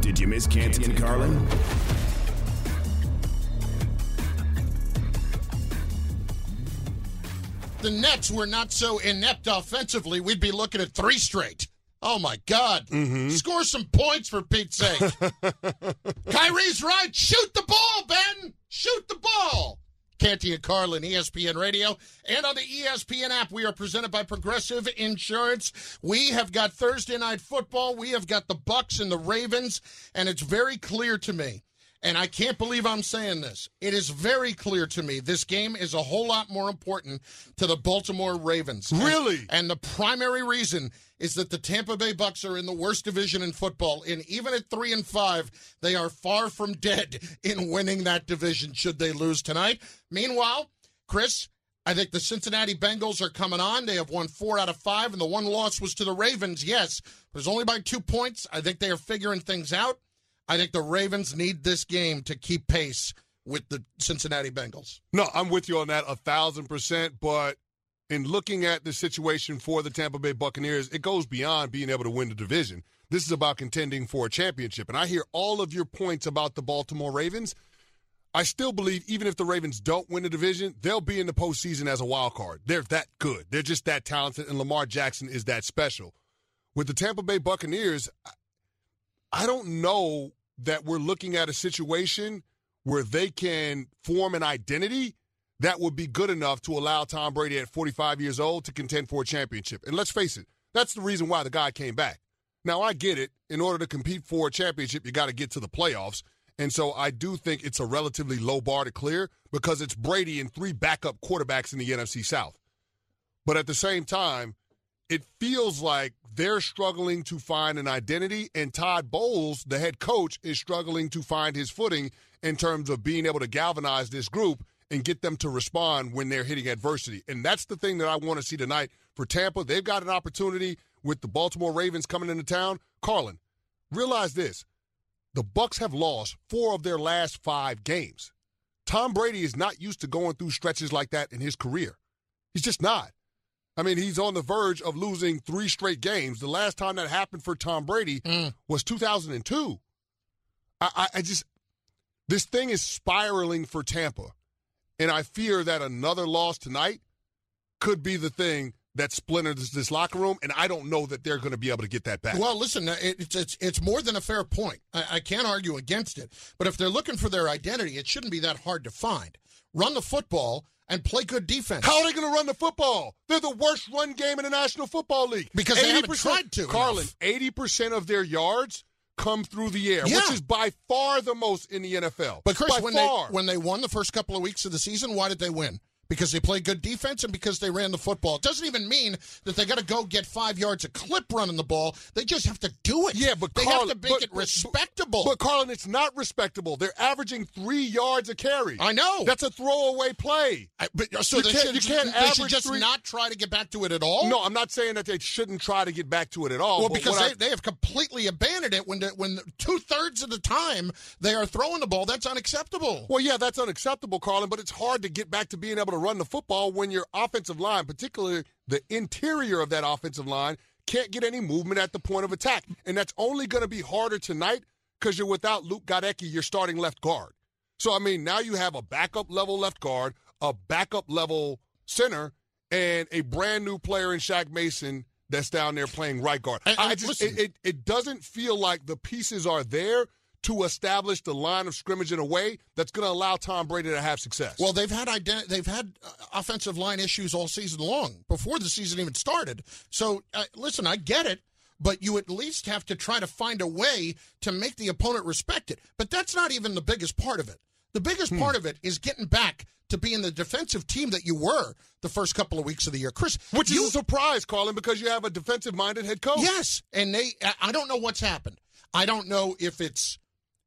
Did you miss Canty and Carlin? the Nets were not so inept offensively, we'd be looking at three straight. Oh my God! Mm-hmm. Score some points for Pete's sake. Kyrie's right. Shoot the ball, Ben. Shoot the ball. Canty and Carlin, ESPN Radio, and on the ESPN app. We are presented by Progressive Insurance. We have got Thursday night football. We have got the Bucks and the Ravens, and it's very clear to me. And I can't believe I'm saying this. It is very clear to me this game is a whole lot more important to the Baltimore Ravens. And- Really? And, the primary reason is that the Tampa Bay Bucks are in the worst division in football. And even at three and five, they are far from dead in winning that division should they lose tonight. Meanwhile, Chris, I think the Cincinnati Bengals are coming on. They have won four out of five, and the one loss was to the Ravens, yes. But it's only by two points. I think they are figuring things out. I think the Ravens need this game to keep pace with the Cincinnati Bengals. No, I'm with you on that a thousand percent. But in looking at the situation for the Tampa Bay Buccaneers, it goes beyond being able to win the division. This is about contending for a championship. And I hear all of your points about the Baltimore Ravens. I still believe even if the Ravens don't win the division, they'll be in the postseason as a wild card. They're that good. They're just that talented, and Lamar Jackson is that special. With the Tampa Bay Buccaneers, I- don't know that we're looking at a situation where they can form an identity that would be good enough to allow Tom Brady at 45 years old to contend for a championship. And let's face it, that's the reason why the guy came back. Now, I get it. In order to compete for a championship, you got to get to the playoffs. And so I do think it's a relatively low bar to clear because it's Brady and three backup quarterbacks in the NFC South. But at the same time, it feels like they're struggling to find an identity, and Todd Bowles, the head coach, is struggling to find his footing in terms of being able to galvanize this group and get them to respond when they're hitting adversity. And that's the thing that I want to see tonight for Tampa. They've got an opportunity with the Baltimore Ravens coming into town. Carlin, realize this. The Bucks have lost four of their last five games. Tom Brady is not used to going through stretches like that in his career. He's just not. I mean, he's on the verge of losing three straight games. The last time that happened for Tom Brady was 2002. I, I, I just, this thing is spiraling for Tampa. And I fear that another loss tonight could be the thing that splinters this locker room. And I don't know that they're going to be able to get that back. Well, listen, uh, it- it's it's it's more than a fair point. I, I can't argue against it. But if they're looking for their identity, it shouldn't be that hard to find. Run the football and play good defense. How are they going to run the football? They're the worst run game in the National Football League. Because they haven't tried to Carlin, eighty percent of their yards come through the air, Yeah. which is by far the most in the NFL. But Chris, by when far. they when they won the first couple of weeks of the season, why did they win? Because they played good defense and because they ran the football. It doesn't even mean that they got to go get five yards a clip running the ball. They just have to do it. Yeah, but they Carlin, have to make but- it respectable. But Carlin, it's not respectable. They're averaging three yards a carry. I know. That's a throwaway play. I- but, uh, so You they can't- should, you can't they should just three- not try to get back to it at all. No, I'm not saying that they shouldn't try to get back to it at all. Well, because they, I- they have completely abandoned it when the, when two thirds of the time they are throwing the ball. That's unacceptable. Well, yeah, that's unacceptable, Carlin, but it's hard to get back to being able to run the football when your offensive line, particularly the interior of that offensive line, can't get any movement at the point of attack. And that's only going to be harder tonight because you're without Luke Goedeke, your starting left guard. So, I mean, now you have a backup level left guard, a backup level center, and a brand new player in Shaq Mason that's down there playing right guard. And- I just, it, it, it doesn't feel like the pieces are there to establish the line of scrimmage in a way that's going to allow Tom Brady to have success. Well, they've had ident- they've had uh, offensive line issues all season long before the season even started. So, uh, listen, I get it, but you at least have to try to find a way to make the opponent respect it. But that's not even the biggest part of it. The biggest Hmm. part of it is getting back to being the defensive team that you were the first couple of weeks of the year, Chris. which you, is a surprise, Carlin, because you have a defensive-minded head coach. Yes, and they I- I don't know what's happened. I don't know if it's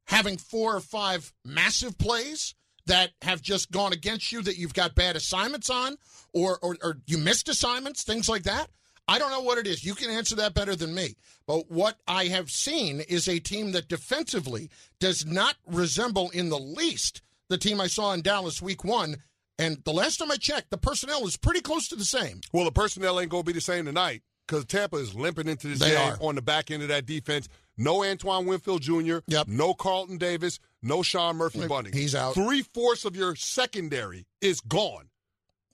having four or five massive plays that have just gone against you that you've got bad assignments on or, or, or you missed assignments, things like that. I don't know what it is. You can answer that better than me. But what I have seen is a team that defensively does not resemble in the least the team I saw in Dallas week one. And the last time I checked, the personnel is pretty close to the same. Well, the personnel ain't going to be the same tonight because Tampa is limping into this They game are. on the back end of that defense. No Antoine Winfield Jr., Yep. no Carlton Davis, no Sean Murphy Bunting. He's out. Three fourths of your secondary is gone.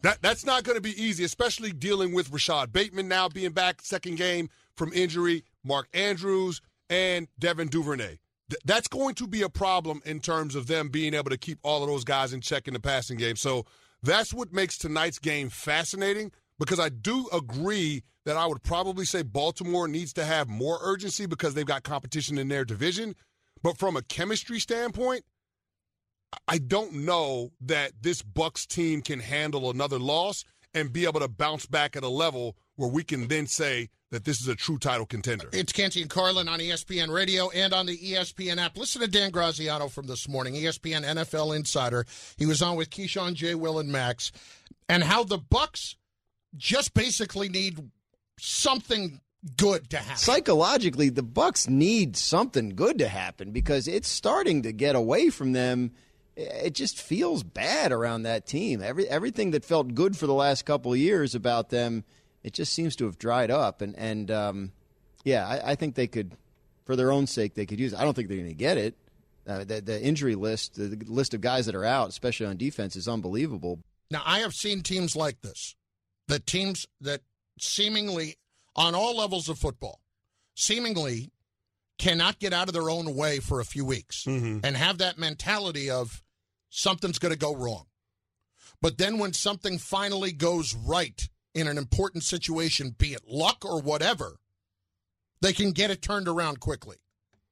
That that's not going to be easy, especially dealing with Rashod Bateman now being back second game from injury, Mark Andrews and Devin Duvernay. Th- that's going to be a problem in terms of them being able to keep all of those guys in check in the passing game. So that's what makes tonight's game fascinating because I do agree that I would probably say Baltimore needs to have more urgency because they've got competition in their division. But from a chemistry standpoint, I don't know that this Bucks team can handle another loss and be able to bounce back at a level where we can then say that this is a true title contender. It's Canty and Carlin on ESPN Radio and on the ESPN app. Listen to Dan Graziano from this morning, ESPN NFL Insider. He was on with Keyshawn, J. Will, and Max, and how the Bucks just basically need something good to happen. Psychologically, the Bucks need something good to happen because it's starting to get away from them. It just feels bad around that team. Every everything that felt good for the last couple of years about them, it just seems to have dried up. And and um, yeah, I, I think they could, for their own sake, they could use. it. I don't think they're going to get it. Uh, the, the injury list, the list of guys that are out, especially on defense, is unbelievable. Now, I have seen teams like this, the teams that seemingly, on all levels of football, seemingly cannot get out of their own way for a few weeks mm-hmm. and have that mentality of something's going to go wrong. But then when something finally goes right in an important situation, be it luck or whatever, they can get it turned around quickly.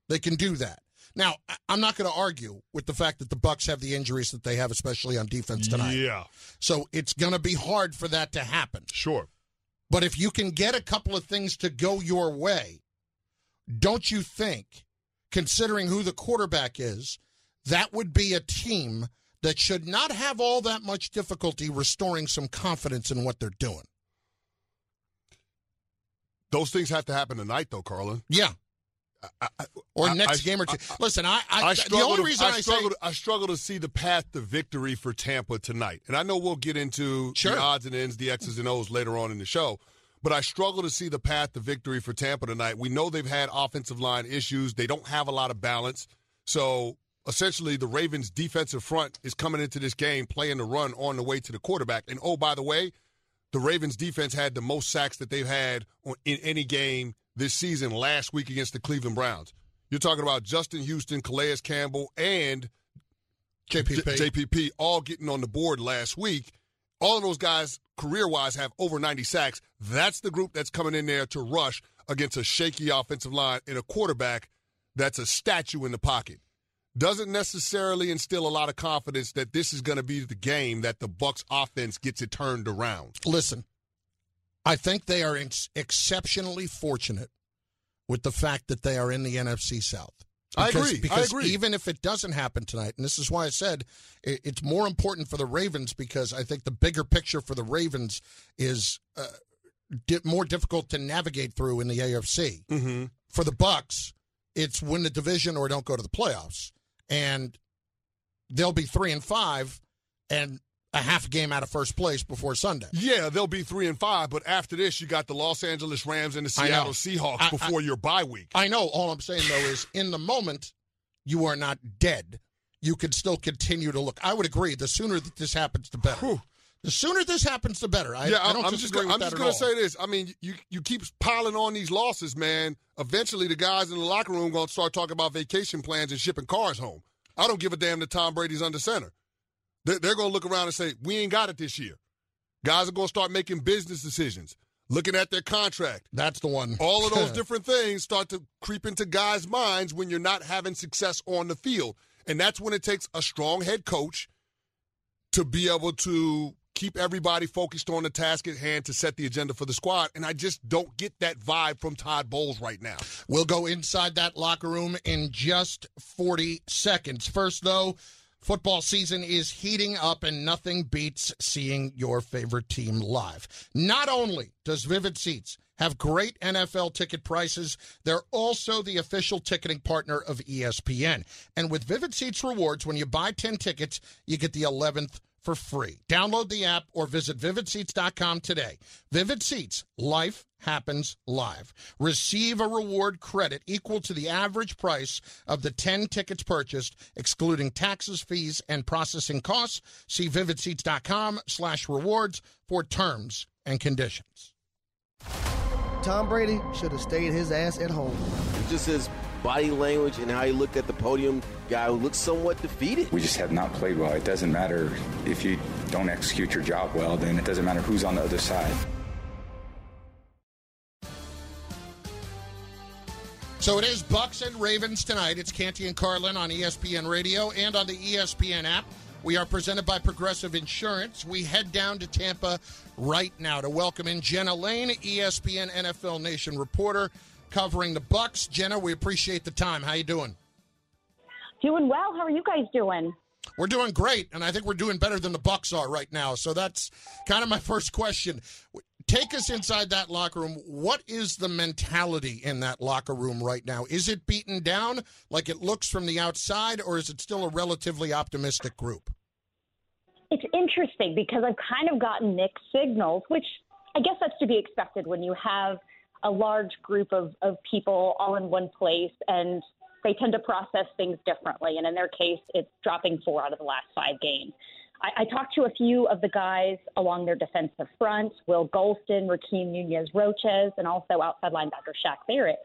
They can do that. Now, I'm not going to argue with the fact that the Bucks have the injuries that they have, especially on defense tonight. Yeah, So it's going to be hard for that to happen. sure. But if you can get a couple of things to go your way, don't you think, considering who the quarterback is, that would be a team that should not have all that much difficulty restoring some confidence in what they're doing? Those things have to happen tonight, though, Carlin. Yeah. Or I- next I- game or two. I- Listen, I, I, I the only to, reason I, I, struggle. say to, I struggle to see the path to victory for Tampa tonight, and I know we'll get into Sure. the odds and ends, the X's and O's later on in the show. But I struggle to see the path to victory for Tampa tonight. We know they've had offensive line issues. They don't have a lot of balance. So essentially, the Ravens' defensive front is coming into this game playing the run on the way to the quarterback. And oh, by the way, the Ravens' defense had the most sacks that they've had on, in any game this season last week against the Cleveland Browns. You're talking about Justin Houston, Calais Campbell, and JPP. J- JPP all getting on the board last week. All of those guys, career wise, have over 90 sacks. That's the group that's coming in there to rush against a shaky offensive line and a quarterback that's a statue in the pocket. Doesn't necessarily instill a lot of confidence that this is going to be the game that the Bucks offense gets it turned around. Listen, I think they are ex- exceptionally fortunate with the fact that they are in the NFC South. I Because- agree. I Because agree. even if it doesn't happen tonight, and this is why I said it, it's more important for the Ravens because I think the bigger picture for the Ravens is uh, di- more difficult to navigate through in the AFC. Mm-hmm. For the Bucks, it's win the division or don't go to the playoffs, and they'll be three and five, and a half game out of first place before Sunday. Yeah, they'll be three and five, but after this, you got the Los Angeles Rams and the Seattle Seahawks I- I- before your bye week. I know. All I'm saying though is, in the moment, you are not dead. You can still continue to look. I would agree. The sooner that this happens, the better. Whew. The sooner this happens, the better. I, yeah, I don't I'm just I'm just gonna say this. I mean, you you keep piling on these losses, man. Eventually, the guys in the locker room gonna start talking about vacation plans and shipping cars home. I don't give a damn that Tom Brady's under center. They're, they're gonna look around and say, "We ain't got it this year." Guys are gonna start making business decisions, looking at their contract. That's the one. All of those different things start to creep into guys' minds when you're not having success on the field. And that's when it takes a strong head coach to be able to keep everybody focused on the task at hand to set the agenda for the squad. And I just don't get that vibe from Todd Bowles right now. We'll go inside that locker room in just 40 seconds. First, though, Football season is heating up, and nothing beats seeing your favorite team live. Not only does Vivid Seats have great NFL ticket prices, they're also the official ticketing partner of ESPN. And with Vivid Seats rewards, when you buy 10 tickets, you get the 11th for free. Download the app or visit vividseats.com today. Vivid Seats, life happens live. Receive a reward credit equal to the average price of the 10 tickets purchased, excluding taxes, fees, and processing costs. See vividseats.com slash rewards for terms and conditions. Tom Brady should have stayed his ass at home. It Just his body language and how he looked at the podium, guy who looked somewhat defeated. We just have not played well. It doesn't matter if you don't execute your job well, then it doesn't matter who's on the other side. So it is Bucks and Ravens tonight. It's Canty and Carlin on ESPN Radio and on the ESPN app. We are presented by Progressive Insurance. We head down to Tampa right now to welcome in Jenna Laine, ESPN NFL Nation reporter covering the Bucks. Jenna, we appreciate the time. How you doing? Doing well. How are you guys doing? We're doing great, and I think we're doing better than the Bucks are right now. So that's kind of my first question. Take us inside that locker room. What is the mentality in that locker room right now? Is it beaten down like it looks from the outside, or is it still a relatively optimistic group? It's interesting because I've kind of gotten mixed signals, which I guess that's to be expected when you have a large group of, of people all in one place and they tend to process things differently. And in their case, it's dropping four out of the last five games. I, I talked to a few of the guys along their defensive front, Will Gholston, Rakeem Nunez Roches, and also outside linebacker Shaq Barrett.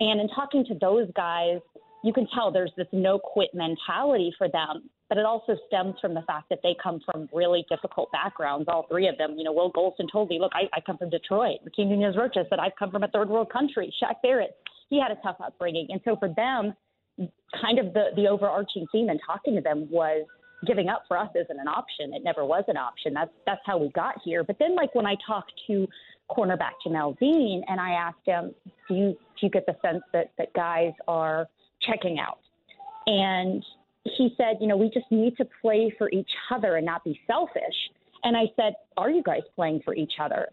And in talking to those guys, you can tell there's this no quit mentality for them. But it also stems from the fact that they come from really difficult backgrounds, all three of them. You know, Will Gholston told me, look, I, I come from Detroit. Rakeem Nunez Roches said, I've come from a third world country. Shaq Barrett, he had a tough upbringing. And so for them, kind of the, the overarching theme in talking to them was giving up for us isn't an option. It never was an option. That's that's how we got here. But then, like when I talked to cornerback Jamel Dean and I asked him, "Do you do you get the sense that that guys are checking out?" And he said, "You know, we just need to play for each other and not be selfish." And I said, "Are you guys playing for each other?"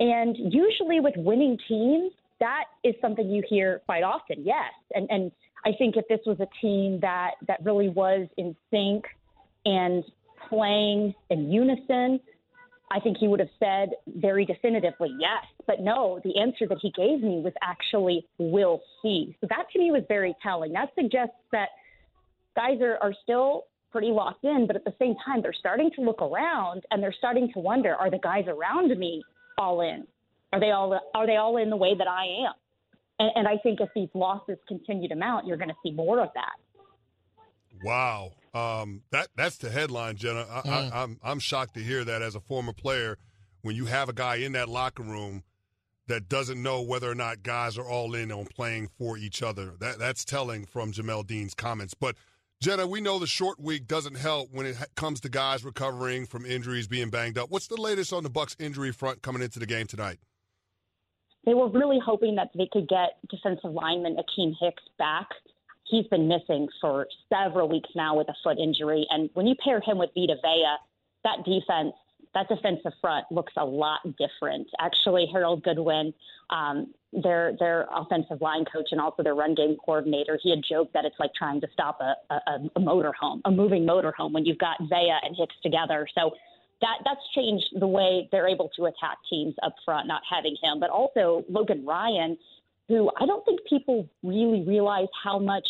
And usually with winning teams, that is something you hear quite often. Yes, and and I think if this was a team that that really was in sync and playing in unison, I think he would have said very definitively yes. But no, the answer that he gave me was actually we'll see. So that to me was very telling. That suggests that guys are, are still pretty locked in, but at the same time, they're starting to look around and they're starting to wonder, are the guys around me all in? Are they all are they all in the way that I am? And, and I think if these losses continue to mount, you're going to see more of that. Wow. Um, that that's the headline, Jenna. I, mm. I, I'm I'm shocked to hear that as a former player, when you have a guy in that locker room that doesn't know whether or not guys are all in on playing for each other. That that's telling from Jamel Dean's comments. But Jenna, we know the short week doesn't help when it comes to guys recovering from injuries, being banged up. What's the latest on the Bucks injury front coming into the game tonight? They were really hoping that they could get defensive lineman Akiem Hicks back he's been missing for several weeks now with a foot injury. And when you pair him with Vita Vea, that defense, that defensive front looks a lot different. Actually, Harold Goodwin, um, their their offensive line coach and also their run game coordinator, he had joked that it's like trying to stop a, a, a motorhome, a moving motorhome, when you've got Vea and Hicks together. So that that's changed the way they're able to attack teams up front, not having him. But also Logan Ryan who I don't think people really realize how much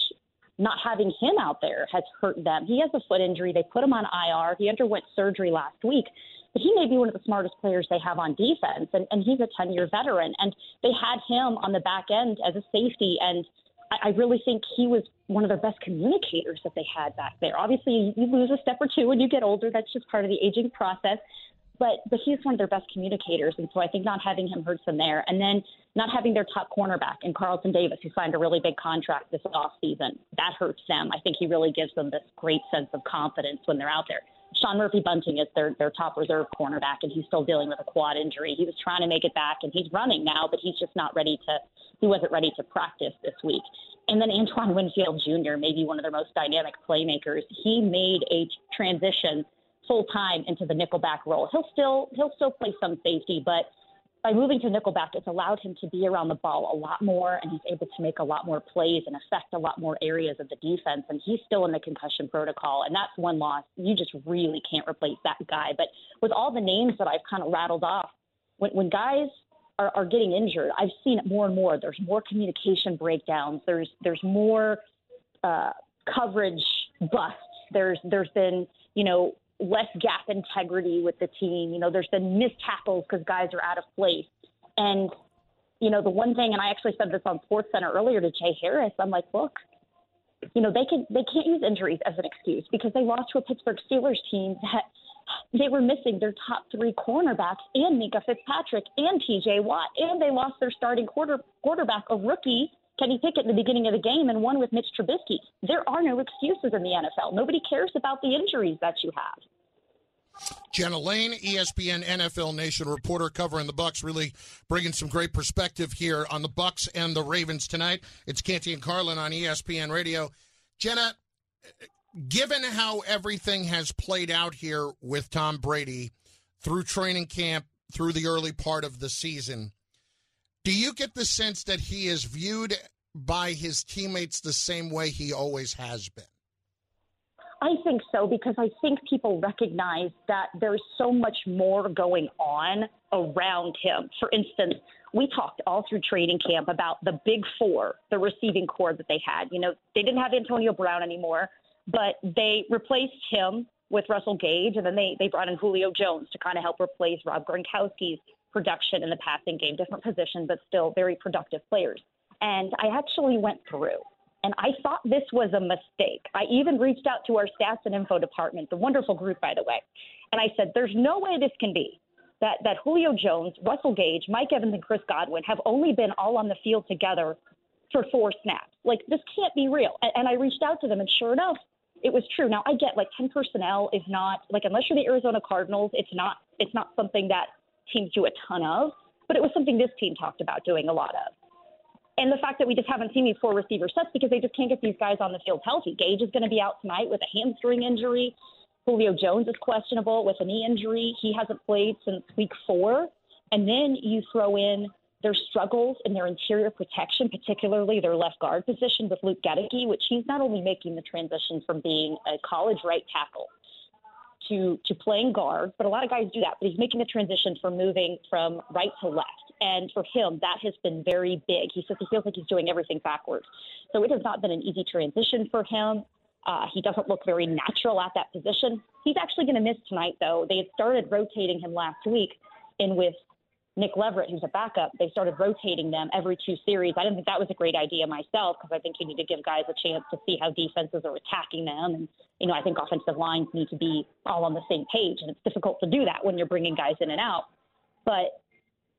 not having him out there has hurt them. He has a foot injury. They put him on IR. He underwent surgery last week. But he may be one of the smartest players they have on defense, and, and he's a 10 year veteran. And they had him on the back end as a safety, and I, I really think he was one of their best communicators that they had back there. Obviously, you lose a step or two when you get older. That's just part of the aging process but but he's one of their best communicators, and so I think not having him hurts them there. And then not having their top cornerback in Carlton Davis, who signed a really big contract this off season, that hurts them. I think he really gives them this great sense of confidence when they're out there. Sean Murphy Bunting is their their top reserve cornerback, and he's still dealing with a quad injury. He was trying to make it back, and he's running now, but he's just not ready to. He wasn't ready to practice this week. And then Antoine Winfield Jr., maybe one of their most dynamic playmakers, he made a transition full time into the nickelback role. He'll still he'll still play some safety, but by moving to nickelback, it's allowed him to be around the ball a lot more, and he's able to make a lot more plays and affect a lot more areas of the defense. And he's still in the concussion protocol, and that's one loss. You just really can't replace that guy. But with all the names that I've kind of rattled off, when, when guys are, are getting injured, I've seen it more and more. There's more communication breakdowns. There's there's more uh, coverage busts. There's there's been you know less gap integrity with the team. You know, there's been missed tackles because guys are out of place. And, you know, the one thing, and I actually said this on Sports Center earlier to Jay Harris, I'm like, look, you know, they can they can't use injuries as an excuse because they lost to a Pittsburgh Steelers team that they were missing their top three cornerbacks and Minkah Fitzpatrick and TJ Watt, and they lost their starting quarter quarterback, a rookie Kenny Pickett in the beginning of the game and one with Mitch Trubisky. There are no excuses in the NFL. Nobody cares about the injuries that you have. Jenna Laine, ESPN NFL Nation reporter covering the Bucks, really bringing some great perspective here on the Bucks and the Ravens tonight. It's Canty and Carlin on ESPN Radio. Jenna, given how everything has played out here with Tom Brady through training camp, through the early part of the season, do you get the sense that he is viewed by his teammates the same way he always has been? I think so because I think people recognize that there's so much more going on around him. For instance, we talked all through training camp about the big four, the receiving corps that they had. You know, they didn't have Antonio Brown anymore, but they replaced him with Russell Gage, and then they, they brought in Julio Jones to kind of help replace Rob Gronkowski's production in the passing game, different position, but still very productive players. And I actually went through and I thought this was a mistake. I even reached out to our stats and info department, the wonderful group, by the way, and I said, there's no way this can be that, that Julio Jones, Russell Gage, Mike Evans, and Chris Godwin have only been all on the field together for four snaps. Like, this can't be real. And, and I reached out to them, and sure enough, it was true. Now I get like 10 personnel is not like unless you're the Arizona Cardinals, it's not it's not something that teams do a ton of, but it was something this team talked about doing a lot of. And the fact that we just haven't seen these four receiver sets because they just can't get these guys on the field healthy. Gage is going to be out tonight with a hamstring injury. Julio Jones is questionable with a knee injury. He hasn't played since week four. And then you throw in their struggles in their interior protection, particularly their left guard position with Luke Goedeke, which he's not only making the transition from being a college right tackle to to playing guard, but a lot of guys do that. But he's making the transition from moving from right to left, and for him, that has been very big. He says he feels like he's doing everything backwards, so it has not been an easy transition for him. Uh, he doesn't look very natural at that position. He's actually going to miss tonight, though. They had started rotating him last week in with Nick Leverett, who's a backup, they started rotating them every two series. I didn't think that was a great idea myself because I think you need to give guys a chance to see how defenses are attacking them. And, you know, I think offensive lines need to be all on the same page. And it's difficult to do that when you're bringing guys in and out. But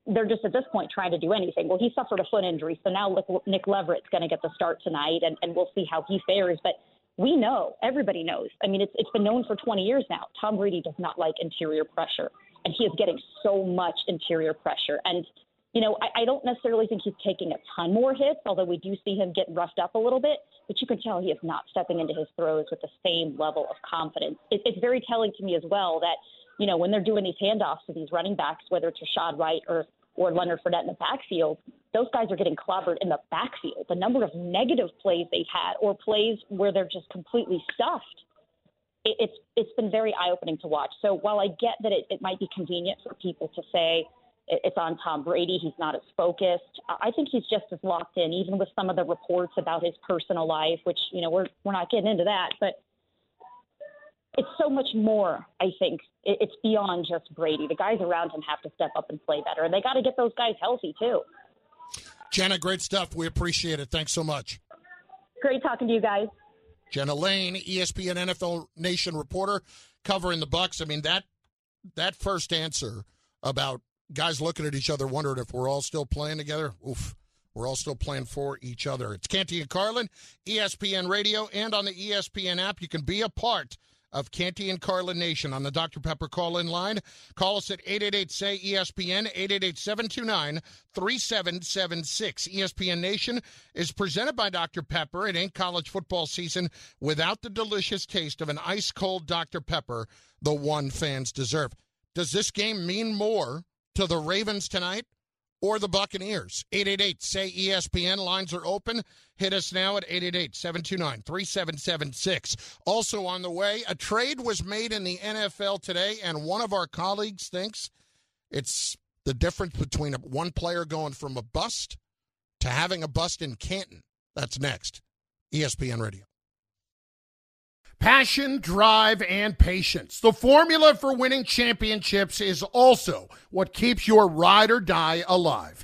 they're just at this point trying to do anything. Well, he suffered a foot injury, so now Nick Leverett's going to get the start tonight, and, and we'll see how he fares. But we know, everybody knows. I mean, it's, it's been known for 20 years now. Tom Brady does not like interior pressure and he is getting so much interior pressure. And, you know, I, I don't necessarily think he's taking a ton more hits, although we do see him get roughed up a little bit. But you can tell he is not stepping into his throws with the same level of confidence. It, it's very telling to me as well that, you know, when they're doing these handoffs to these running backs, whether it's Rachaad White or or Leonard Fournette in the backfield, those guys are getting clobbered in the backfield. The number of negative plays they've had, or plays where they're just completely stuffed, it's it's been very eye opening to watch. So while I get that it, it might be convenient for people to say it's on Tom Brady, he's not as focused. I think he's just as locked in, even with some of the reports about his personal life, which you know we're we're not getting into that, but it's so much more. I think it's beyond just Brady. The guys around him have to step up and play better, and they got to get those guys healthy too. Jenna, great stuff. We appreciate it. Thanks so much. Great talking to you guys. Jenna Laine, ESPN NFL Nation reporter, covering the Bucks. I mean that that first answer about guys looking at each other, wondering if we're all still playing together. Oof, we're all still playing for each other. It's Canty and Carlin, ESPN Radio, and on the ESPN app. You can be a part of Canty and Carlin Nation on the Dr. Pepper call in line. Call us at 888 say ESPN, 888 729 3776. ESPN Nation is presented by Dr. Pepper. It ain't college football season without the delicious taste of an ice cold Dr. Pepper, the one fans deserve. Does this game mean more to the Ravens tonight or the Buccaneers? 888 say ESPN. Lines are open. Hit us now at 888 729 3776. Also on the way, a trade was made in the NFL today, and one of our colleagues thinks it's the difference between one player going from a bust to having a bust in Canton. That's next. ESPN Radio. Passion, drive, and patience. The formula for winning championships is also what keeps your ride or die alive.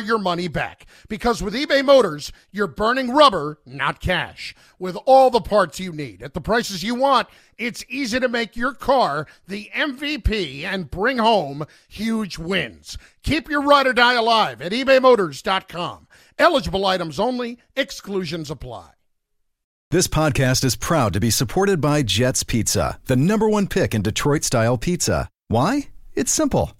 your money back. Because with eBay Motors, you're burning rubber, not cash. With all the parts you need at the prices you want, it's easy to make your car the MVP and bring home huge wins. Keep your ride or die alive at ebaymotors.com. Eligible items only, exclusions apply. This podcast is proud to be supported by Jets Pizza, the number one pick in Detroit style pizza. Why? It's simple.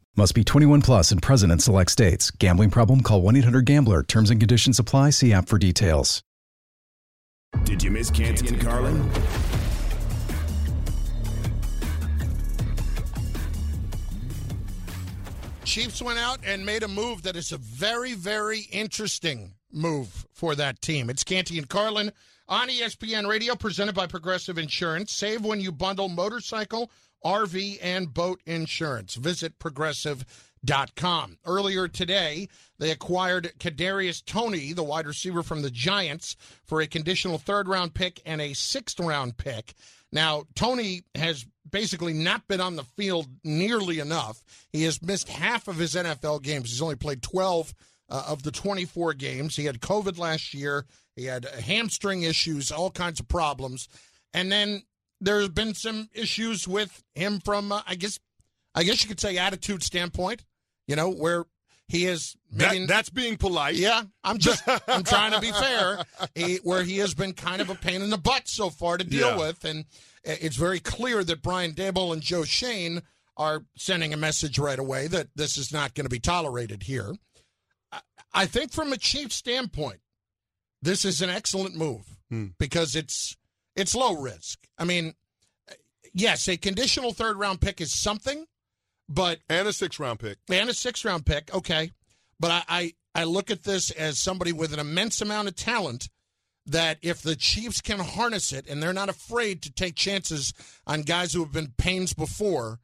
Must be 21 plus and present in select states. Gambling problem? Call 1 800 GAMBLER. Terms and conditions apply. See app for details. Did you miss Canty and Carlin? Chiefs went out and made a move that is a very, very interesting move for that team. It's Canty and Carlin on ESPN Radio, presented by Progressive Insurance. Save when you bundle motorcycle, RV, and boat insurance. Visit progressive.com. Earlier today, they acquired Kadarius Toney, the wide receiver from the Giants, for a conditional third round pick and a sixth round pick. Now, Toney has basically not been on the field nearly enough. He has missed half of his NFL games. He's only played 12 uh, of the 24 games. He had COVID last year. He had hamstring issues, all kinds of problems. And then there's been some issues with him from, uh, I guess, I guess you could say attitude standpoint, you know, where he is That- that's being polite. yeah, I'm just I'm trying to be fair. He, where he has been kind of a pain in the butt so far to deal Yeah. with, and it's very clear that Brian Daboll and Joe Schoen are sending a message right away that this is not going to be tolerated here. I, I think from a Chiefs standpoint, this is an excellent move Hmm. because it's it's low risk. I mean, yes, a conditional third round pick is something, but And a six round pick. and a six round pick. Okay. But I, I, I look at this as somebody with an immense amount of talent that if the Chiefs can harness it and they're not afraid to take chances on guys who have been pains before,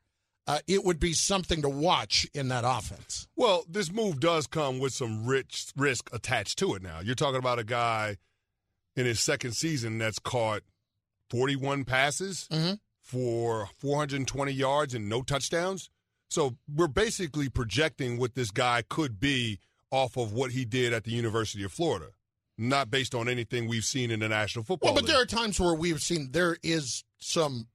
uh, it would be something to watch in that offense. Well, this move does come with some rich risk attached to it now. You're talking about a guy in his second season that's caught 41 passes Mhm. for 420 yards and no touchdowns. So we're basically projecting what this guy could be off of what he did at the University of Florida, not based on anything we've seen in the National Football Well, but League. there are times where we've seen there is some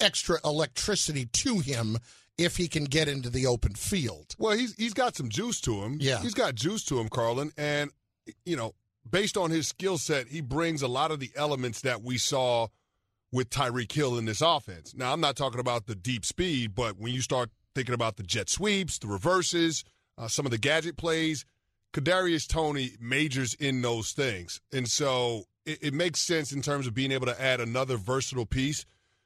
extra electricity to him if he can get into the open field. Well, he's he's got some juice to him. Yeah. he's got juice to him, Carlin, and you know, based on his skill set, he brings a lot of the elements that we saw with Tyreek Hill in this offense. Now, I'm not talking about the deep speed, but when you start thinking about the jet sweeps, the reverses, uh, some of the gadget plays, Kadarius Toney majors in those things, and so it, it makes sense in terms of being able to add another versatile piece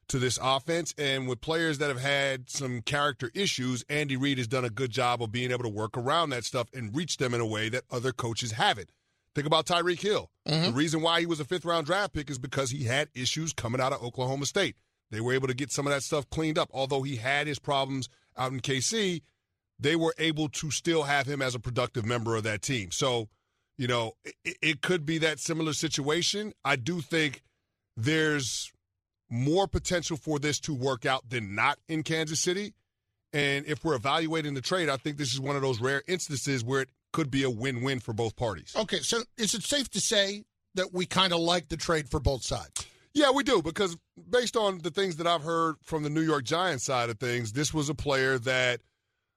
to this offense. And with players that have had some character issues, Andy Reid has done a good job of being able to work around that stuff and reach them in a way that other coaches haven't. Think about Tyreek Hill. The mm-hmm. reason why he was a fifth round draft pick is because he had issues coming out of Oklahoma State. They were able to get some of that stuff cleaned up. Although he had his problems out in KC, they were able to still have him as a productive member of that team. So, you know, it, it could be that similar situation. I do think there's more potential for this to work out than not in Kansas City. And if we're evaluating the trade, I think this is one of those rare instances where it could be a win-win for both parties. Okay, so is it safe to say that we kind of like the trade for both sides? Yeah, we do because based on the things that I've heard from the New York Giants side of things, this was a player that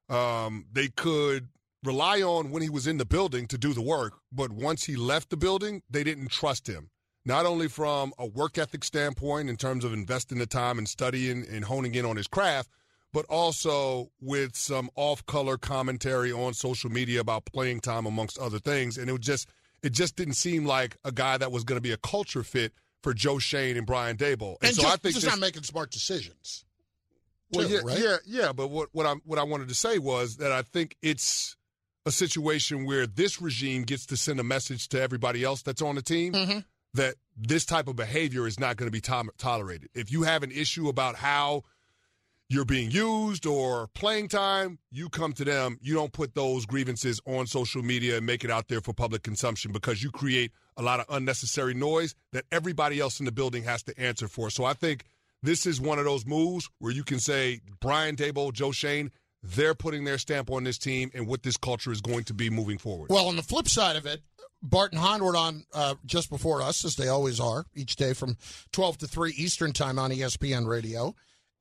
um, they could rely on when he was in the building to do the work, but once he left the building, they didn't trust him. Not only from a work ethic standpoint in terms of investing the time and studying and honing in on his craft, but also with some off-color commentary on social media about playing time amongst other things, and it was just it just didn't seem like a guy that was going to be a culture fit for Joe Schoen and Brian Daboll. And, so just, I think just this- not making smart decisions. well, too, yeah, right? yeah, yeah. But what what I what I wanted to say was that I think it's a situation where this regime gets to send a message to everybody else that's on the team Mm-hmm. that this type of behavior is not going to be to- tolerated. If you have an issue about how you're being used or playing time, you come to them. You don't put those grievances on social media and make it out there for public consumption because you create a lot of unnecessary noise that everybody else in the building has to answer for. So I think this is one of those moves where you can say Brian Daboll, Joe Schoen, they're putting their stamp on this team and what this culture is going to be moving forward. Well, on the flip side of it, Bart and Hahn were on uh, just before us, as they always are, each day from 12 to 3 Eastern Time on ESPN Radio.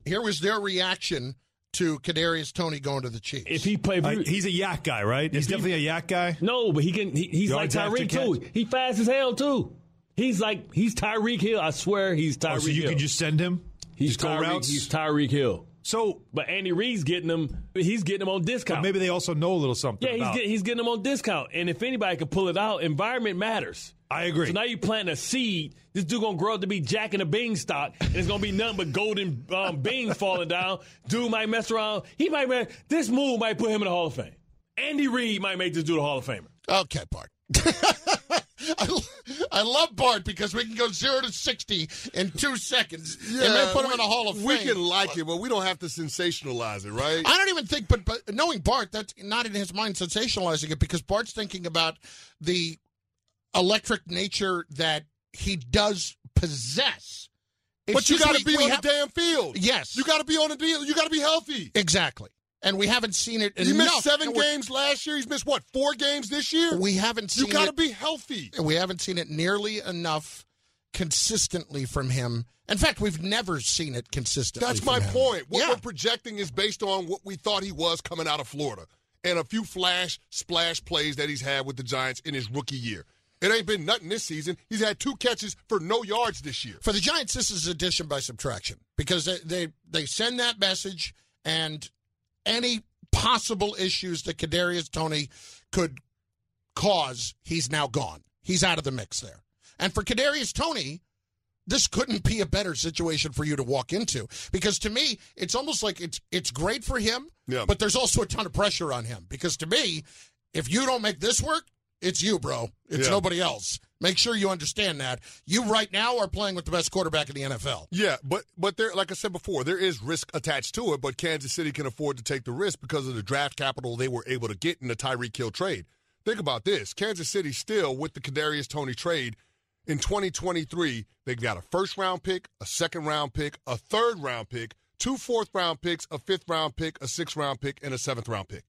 Here was their reaction to Kadarius Toney going to the Chiefs. If he play, Uh, he's a YAC guy, right? He's If he- definitely a YAC guy. No, but he can. He, he's like Yards after Tyreek too. catch. He fast as hell too. He's like he's Tyreek Hill. I swear he's Tyreek. Oh, so you Hill. can just send him. He's just Tyreek. He's Tyreek Hill. So, but Andy Reid's getting them. He's getting them on discount. Maybe they also know a little something. Yeah, he's about- getting he's getting them on discount. And if anybody can pull it out, environment matters. I agree. So now you plant a seed. This dude gonna grow up to be Jack in a beanstalk, and it's gonna be nothing but golden um, beans falling down. Dude might mess around. He might. This move might put him in the Hall of Fame. Andy Reid might make this dude a Hall of Famer. Okay, Bart. I, I love Bart because we can go zero to sixty in two seconds yeah, and then put him we- in a Hall of We can like it, but we don't have to sensationalize it, right? I don't even think, but but knowing Bart, that's not in his mind sensationalizing it because Bart's thinking about the electric nature that he does possess. It's but you got to be on have- the damn field. Yes, You got to be on the deal. You got to be healthy. exactly, and we haven't seen it. He enough. missed seven games last year. He's missed what four games this year. We haven't seen You got to be healthy. We haven't seen it nearly enough consistently from him. In fact, we've never seen it consistently. That's my him. point. What Yeah. we're projecting is based on what we thought he was coming out of Florida and a few flash splash plays that he's had with the Giants in his rookie year. It ain't been nothing this season. He's had two catches for no yards this year. For the Giants, this is addition by subtraction because they they, they send that message, and any possible issues that Kadarius Toney could cause, he's now gone. He's out of the mix there. And for Kadarius Toney, this couldn't be a better situation for you to walk into because to me, it's almost like it's it's great for him, Yeah. but there's also a ton of pressure on him because to me, if you don't make this work, it's you, bro. It's Yeah. nobody else. Make sure you understand that. You right now are playing with the best quarterback in the NFL. Yeah, but but there, like I said before, there is risk attached to it. But Kansas City can afford to take the risk because of the draft capital they were able to get in the Tyreek Hill trade. Think about this: Kansas City still with the Kadarius Toney trade in 2023, they've got a first round pick, a second round pick, a third round pick, two fourth round picks, a fifth round pick, a sixth round pick, and a seventh round pick.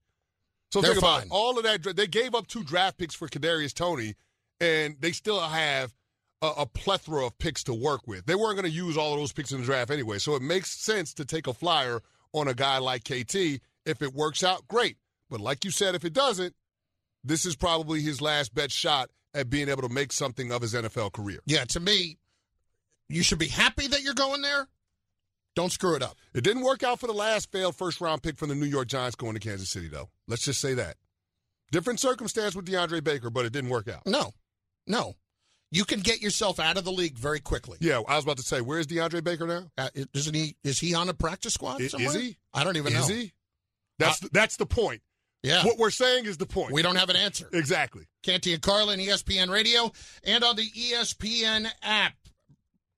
So They're think about fine. all of that. They gave up two draft picks for Kadarius Toney, and they still have a, a plethora of picks to work with. They weren't going to use all of those picks in the draft anyway, so it makes sense to take a flyer on a guy like KT. If it works out, great. But like you said, if it doesn't, this is probably his last bet shot at being able to make something of his NFL career. Yeah, to me, you should be happy that you're going there. Don't screw it up. It didn't work out for the last failed first round pick from the New York Giants going to Kansas City, though. Let's just say that. Different circumstance with DeAndre Baker, but it didn't work out. No, no. You can get yourself out of the league very quickly. Yeah, I was about to say, where's DeAndre Baker now? Uh, isn't he? Is he on a practice squad? Is, somewhere? is he? I don't even is know. Is he? That's the, that's the point. Yeah. What we're saying is the point. We don't have an answer. Exactly. Canty and Carlin, ESPN Radio, and on the ESPN app.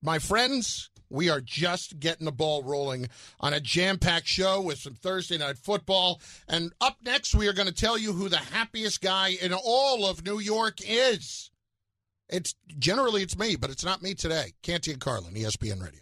My friends, we are just getting the ball rolling on a jam packed show with some Thursday night football. And up next, we are going to tell you who the happiest guy in all of New York is. It's generally it's me, but it's not me today. Canty and Carlin, ESPN Radio.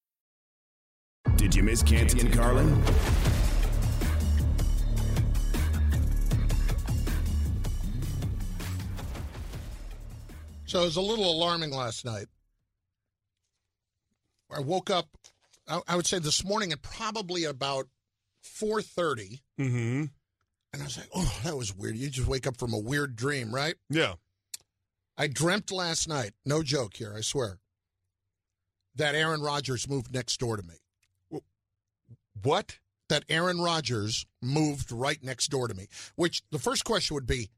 Did you miss Canty and Carlin? So it was a little alarming last night. I woke up, I, I would say this morning at probably about 4.30. Mm-hmm. And I was like, oh, that was weird. You just wake up from a weird dream, right? Yeah. I dreamt last night, no joke here, I swear, that Aaron Rodgers moved next door to me. What? That Aaron Rodgers moved right next door to me. Which the first question would be,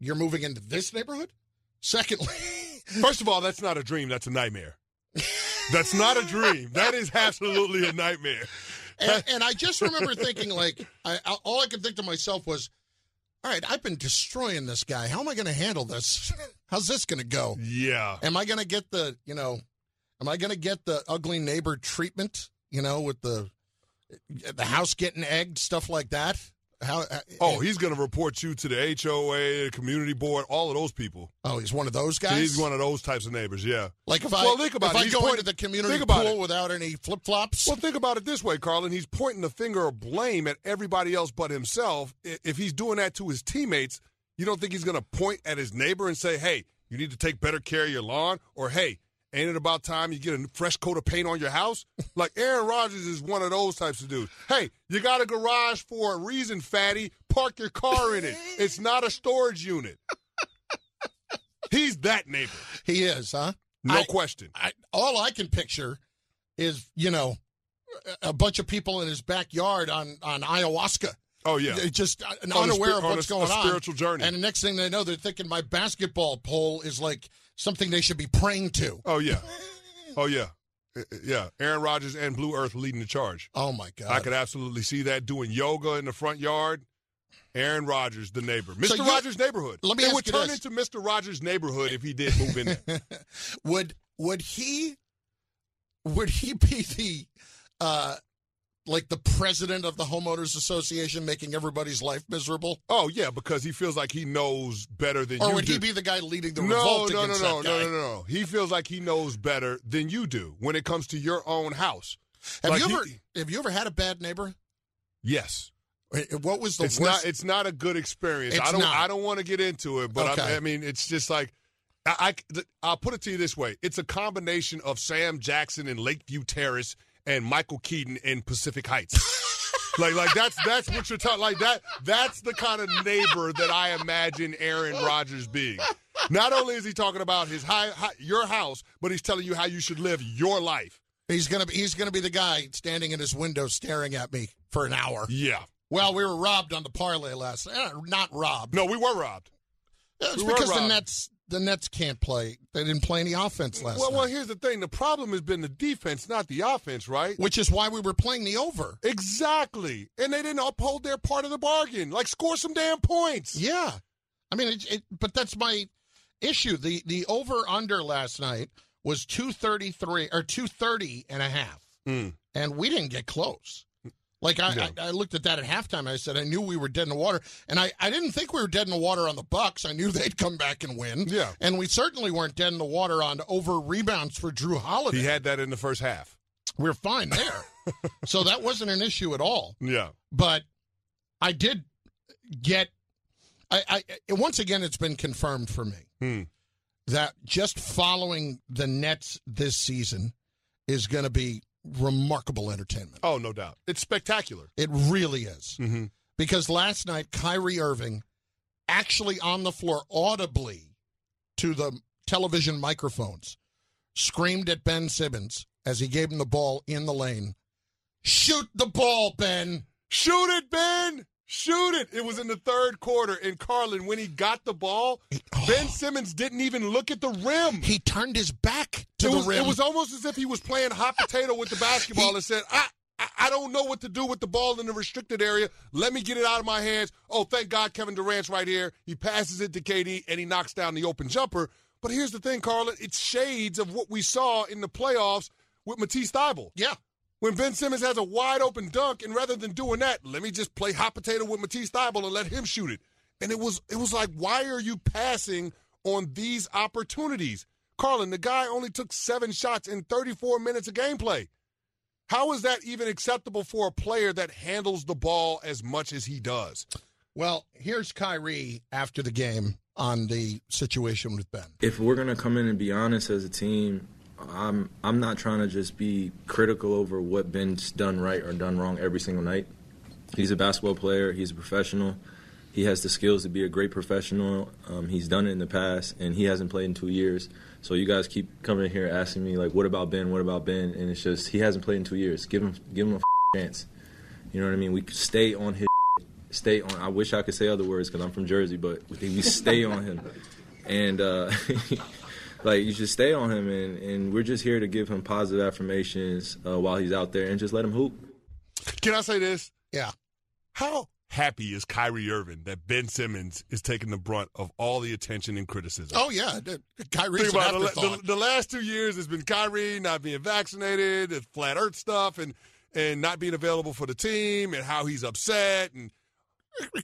you're moving into this neighborhood? Secondly, first of all, that's not a dream, that's a nightmare. that's not a dream. That is absolutely a nightmare. and, and I just remember thinking, like, I, I, all I could think to myself was, all right, I've been destroying this guy. How am I going to handle this? How's this going to go? Yeah. Am I going to get the, you know, am I going to get the ugly neighbor treatment, you know, with the the house getting egged, stuff like that? How? uh, Oh, he's going to report you to the HOA, the community board, all of those people. Oh, he's one of those guys. He's one of those types of neighbors. Yeah. Like if I well, think about if it. I He's go pointing- into the community pool it. without any flip flops. Well, think about it this way, Carlin. He's pointing the finger of blame at everybody else but himself. If he's doing that to his teammates, you don't think he's going to point at his neighbor and say, hey, you need to take better care of your lawn? Or, hey, ain't it about time you get a fresh coat of paint on your house? like Aaron Rodgers is one of those types of dudes. Hey, you got a garage for a reason, fatty. Park your car in it. It's not a storage unit. He's that neighbor. He is, huh? No I- question. I, all I can picture is, you know, a bunch of people in his backyard on, on ayahuasca. Oh, yeah. They're Just uh, unaware spi- of what's a- a going on. spiritual journey. And the next thing they know, they're thinking my basketball pole is like something they should be praying to. Oh yeah, oh yeah, Uh, uh, yeah. Aaron Rodgers and Blue Earth leading the charge. Oh my God! I could absolutely see that doing yoga in the front yard. Aaron Rodgers, the neighbor, Mr. you- Rogers' neighborhood. Let me it ask would turn this. into Mr. Rogers' neighborhood if he did move in there. would would he would he be the uh like the president of the homeowners association making everybody's life miserable oh yeah, because he feels like he knows better than or you would do. he be the guy leading the no, revolt no, no, no, no, no, no, no. He feels like he knows better than you do when it comes to your own house. have Like you he- ever have you ever had a bad neighbor Yes. Eh, eh, what was the it's worst not it's not a good experience. It's I don't not. I don't want to get into it, but Okay. I, I mean it's just like I, I will put it to you this way: it's a combination of Sam Jackson and Lakeview Terrace and Michael Keaton in Pacific Heights. like like that's that's what you're talking like that that's the kind of neighbor that I imagine Aaron Rodgers being. Not only is he talking about his high, high your house, but he's telling you how you should live your life. he's gonna be he's gonna be the guy standing in his window staring at me for an hour Yeah. well we were robbed on the parlay last Eh, not robbed No, we were robbed. it's we because the nets the nets can't play they didn't play any offense last Well, night well, here's the thing: the problem has been the defense, not the offense, right? which is why we were playing the over Exactly. And they didn't uphold their part of the bargain. Like, score some damn points. Yeah, I mean, it, it, but that's my. issue. The the over under last night was 233 or 230 and a half. Mm. And we didn't get close. Like I. I, I looked at that at halftime. And I said I knew we were dead in the water, and I, I didn't think we were dead in the water on the Bucks. I knew they'd come back and win. Yeah. and we certainly weren't dead in the water on over rebounds for Jrue Holiday. He had that in the first half. we're fine there, so that wasn't an issue at all. Yeah. But I did get. I, I once again, it's been confirmed for me Hmm. that just following the Nets this season is going to be remarkable entertainment. Oh, no doubt. It's spectacular. It really is. Mm-hmm. Because last night, Kyrie Irving actually on the floor audibly to the television microphones screamed at Ben Simmons as he gave him the ball in the lane Shoot the ball, Ben. Shoot it, Ben. Shoot it. It was in the third quarter. And Carlin, when he got the ball, oh. Ben Simmons didn't even look at the rim. He turned his back to it the was, rim. It was almost as if he was playing hot potato with the basketball and said, I, I, I don't know what to do with the ball in the restricted area. Let me get it out of my hands. Oh, thank God Kevin Durant's right here. He passes it to KD and he knocks down the open jumper. But here's the thing, Carlin. It's shades of what we saw in the playoffs with Matisse Thybulle. Yeah. When Ben Simmons has a wide open dunk, and rather than doing that, let me just play hot potato with Matisse Thybulle and let him shoot it. And it was it was like, why are you passing on these opportunities? Carlin, the guy only took seven shots in 34 minutes of gameplay. How is that even acceptable for a player that handles the ball as much as he does? Well, here's Kyrie after the game on the situation with Ben. if we're gonna come in and be honest as a team, I'm I'm not trying to just be critical over what Ben's done right or done wrong every single night. He's a basketball player. He's a professional. He has the skills to be a great professional. Um, he's done it in the past, and he hasn't played in two years. So you guys keep coming in here asking me like, "What about Ben? What about Ben?" And it's just he hasn't played in two years. Give him give him a chance. You know what I mean? We stay on his stay on. I wish I could say other words because I'm from Jersey, but we stay on him, and uh, like you should stay on him, and, and we're just here to give him positive affirmations uh, while he's out there, and just let him hoop. Can I say this? Yeah. How happy is Kyrie Irving that Ben Simmons is taking the brunt of all the attention and criticism? Oh yeah, the- Kyrie's Think about it. The, the, the last two years has been Kyrie not being vaccinated, the flat Earth stuff, and and not being available for the team, and how he's upset. And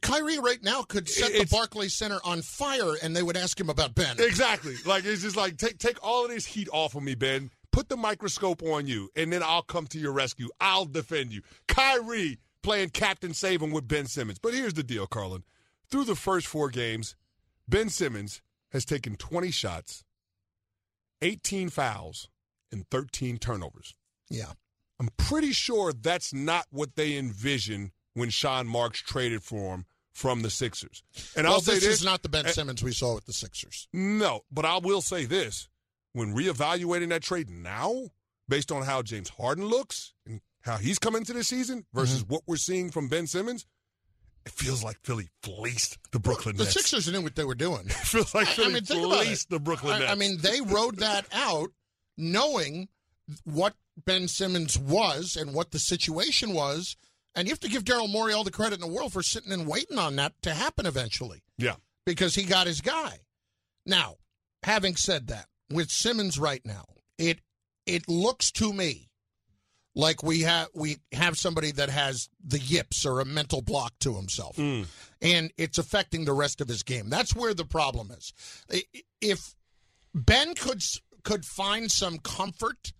Kyrie right now could set the Barclays Center on fire, and they would ask him about Ben. exactly, like it's just like take take all of this heat off of me, Ben. Put the microscope on you, and then I'll come to your rescue. I'll defend you. Kyrie playing captain saving with Ben Simmons. But here's the deal, Carlin. Through the first four games, Ben Simmons has taken 20 shots, 18 fouls, and 13 turnovers. Yeah. I'm pretty sure that's not what they envisioned when Sean Marks traded for him from the Sixers. And well, I'll say this, this is not the Ben Simmons we saw with the Sixers. No, but I will say this. When reevaluating that trade now, based on how James Harden looks and how he's come into the season versus Mm-hmm. what we're seeing from Ben Simmons, it feels like Philly fleeced the Brooklyn The Nets. Sixers knew what they were doing. It feels like I- I Philly mean, fleeced the Brooklyn I, Nets. I mean, they rode that out knowing what Ben Simmons was and what the situation was. And you have to give Daryl Morey all the credit in the world for sitting and waiting on that to happen eventually yeah. because he got his guy. Now, having said that, with Simmons right now, it it looks to me like we have we have somebody that has the yips or a mental block to himself, Mm. and it's affecting the rest of his game. That's where the problem is. If Ben could could find some comfort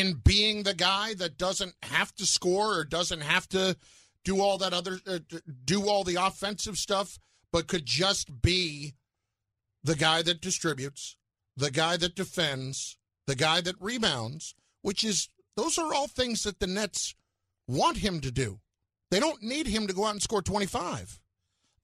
in being the guy that doesn't have to score or doesn't have to do all that other uh, do all the offensive stuff, but could just be the guy that distributes, the guy that defends, the guy that rebounds, which is those are all things that the Nets want him to do. They don't need him to go out and score 25.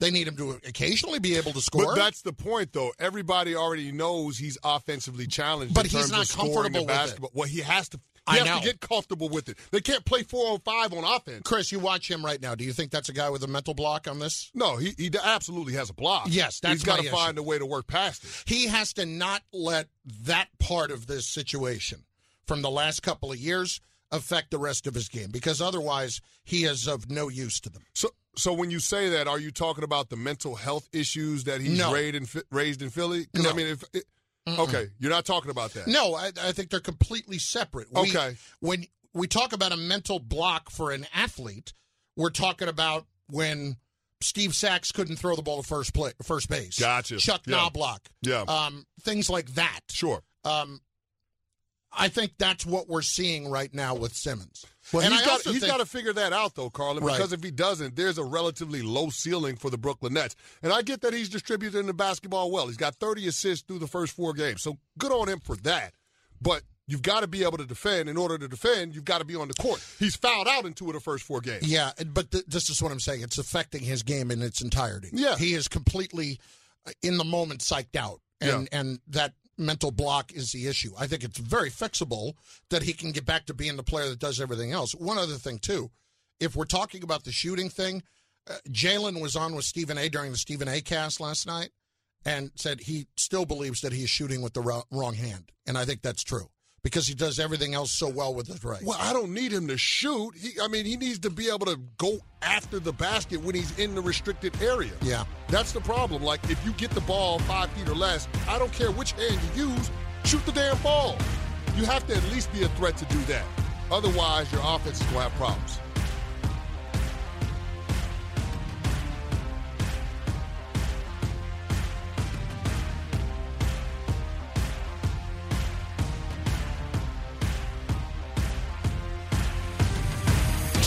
They need him to occasionally be able to score. But that's the point, though. Everybody already knows he's offensively challenged. But in he's terms not of comfortable with it. basketball. Well, he has to. He I has know. to get comfortable with it. They can't play four on five on offense. Chris, you watch him right now. Do you think that's a guy with a mental block on this? No, he, he absolutely has a block. Yes, that's he's got to issue. find a way to work past it. He has to not let that part of this situation from the last couple of years affect the rest of his game because otherwise he is of no use to them. So, So when you say that, are you talking about the mental health issues that he's No. raised in, raised in Philly? 'Cause, I No. mean, if it, okay, you're not talking about that. No, I, I think they're completely separate. We- Okay. when we talk about a mental block for an athlete, we're talking about when Steve Sax couldn't throw the ball to first play, first base. Gotcha. Chuck Yeah. Knobloch. Yeah. Um, things like that. Sure. Um, I think that's what we're seeing right now with Simmons. Well, and he's I got he's think- got to figure that out though, Carlin. Right. Because if he doesn't, there's a relatively low ceiling for the Brooklyn Nets. And I get that he's distributing the basketball well. He's got 30 assists through the first four games, so good on him for that. But you've got to be able to defend. In order to defend, you've got to be on the court. He's fouled out in two of the first four games. Yeah, but th- this is what I'm saying. It's affecting his game in its entirety. Yeah. he is completely uh, in the moment psyched out, and and that mental block is the issue. I think it's very fixable that he can get back to being the player that does everything else. One other thing too, if we're talking about the shooting thing, uh, Jalen was on with Stephen A. during the Stephen A. cast last night, and said he still believes that he is shooting with the wrong hand, and I think that's true because he does everything else so well with his right. Well, I don't need him to shoot. He, I mean, he needs to be able to go after the basket when he's in the restricted area. Yeah. That's the problem. Like, if you get the ball five feet or less, I don't care which hand you use, shoot the damn ball. You have to at least be a threat to do that. Otherwise, your offense is going to have problems.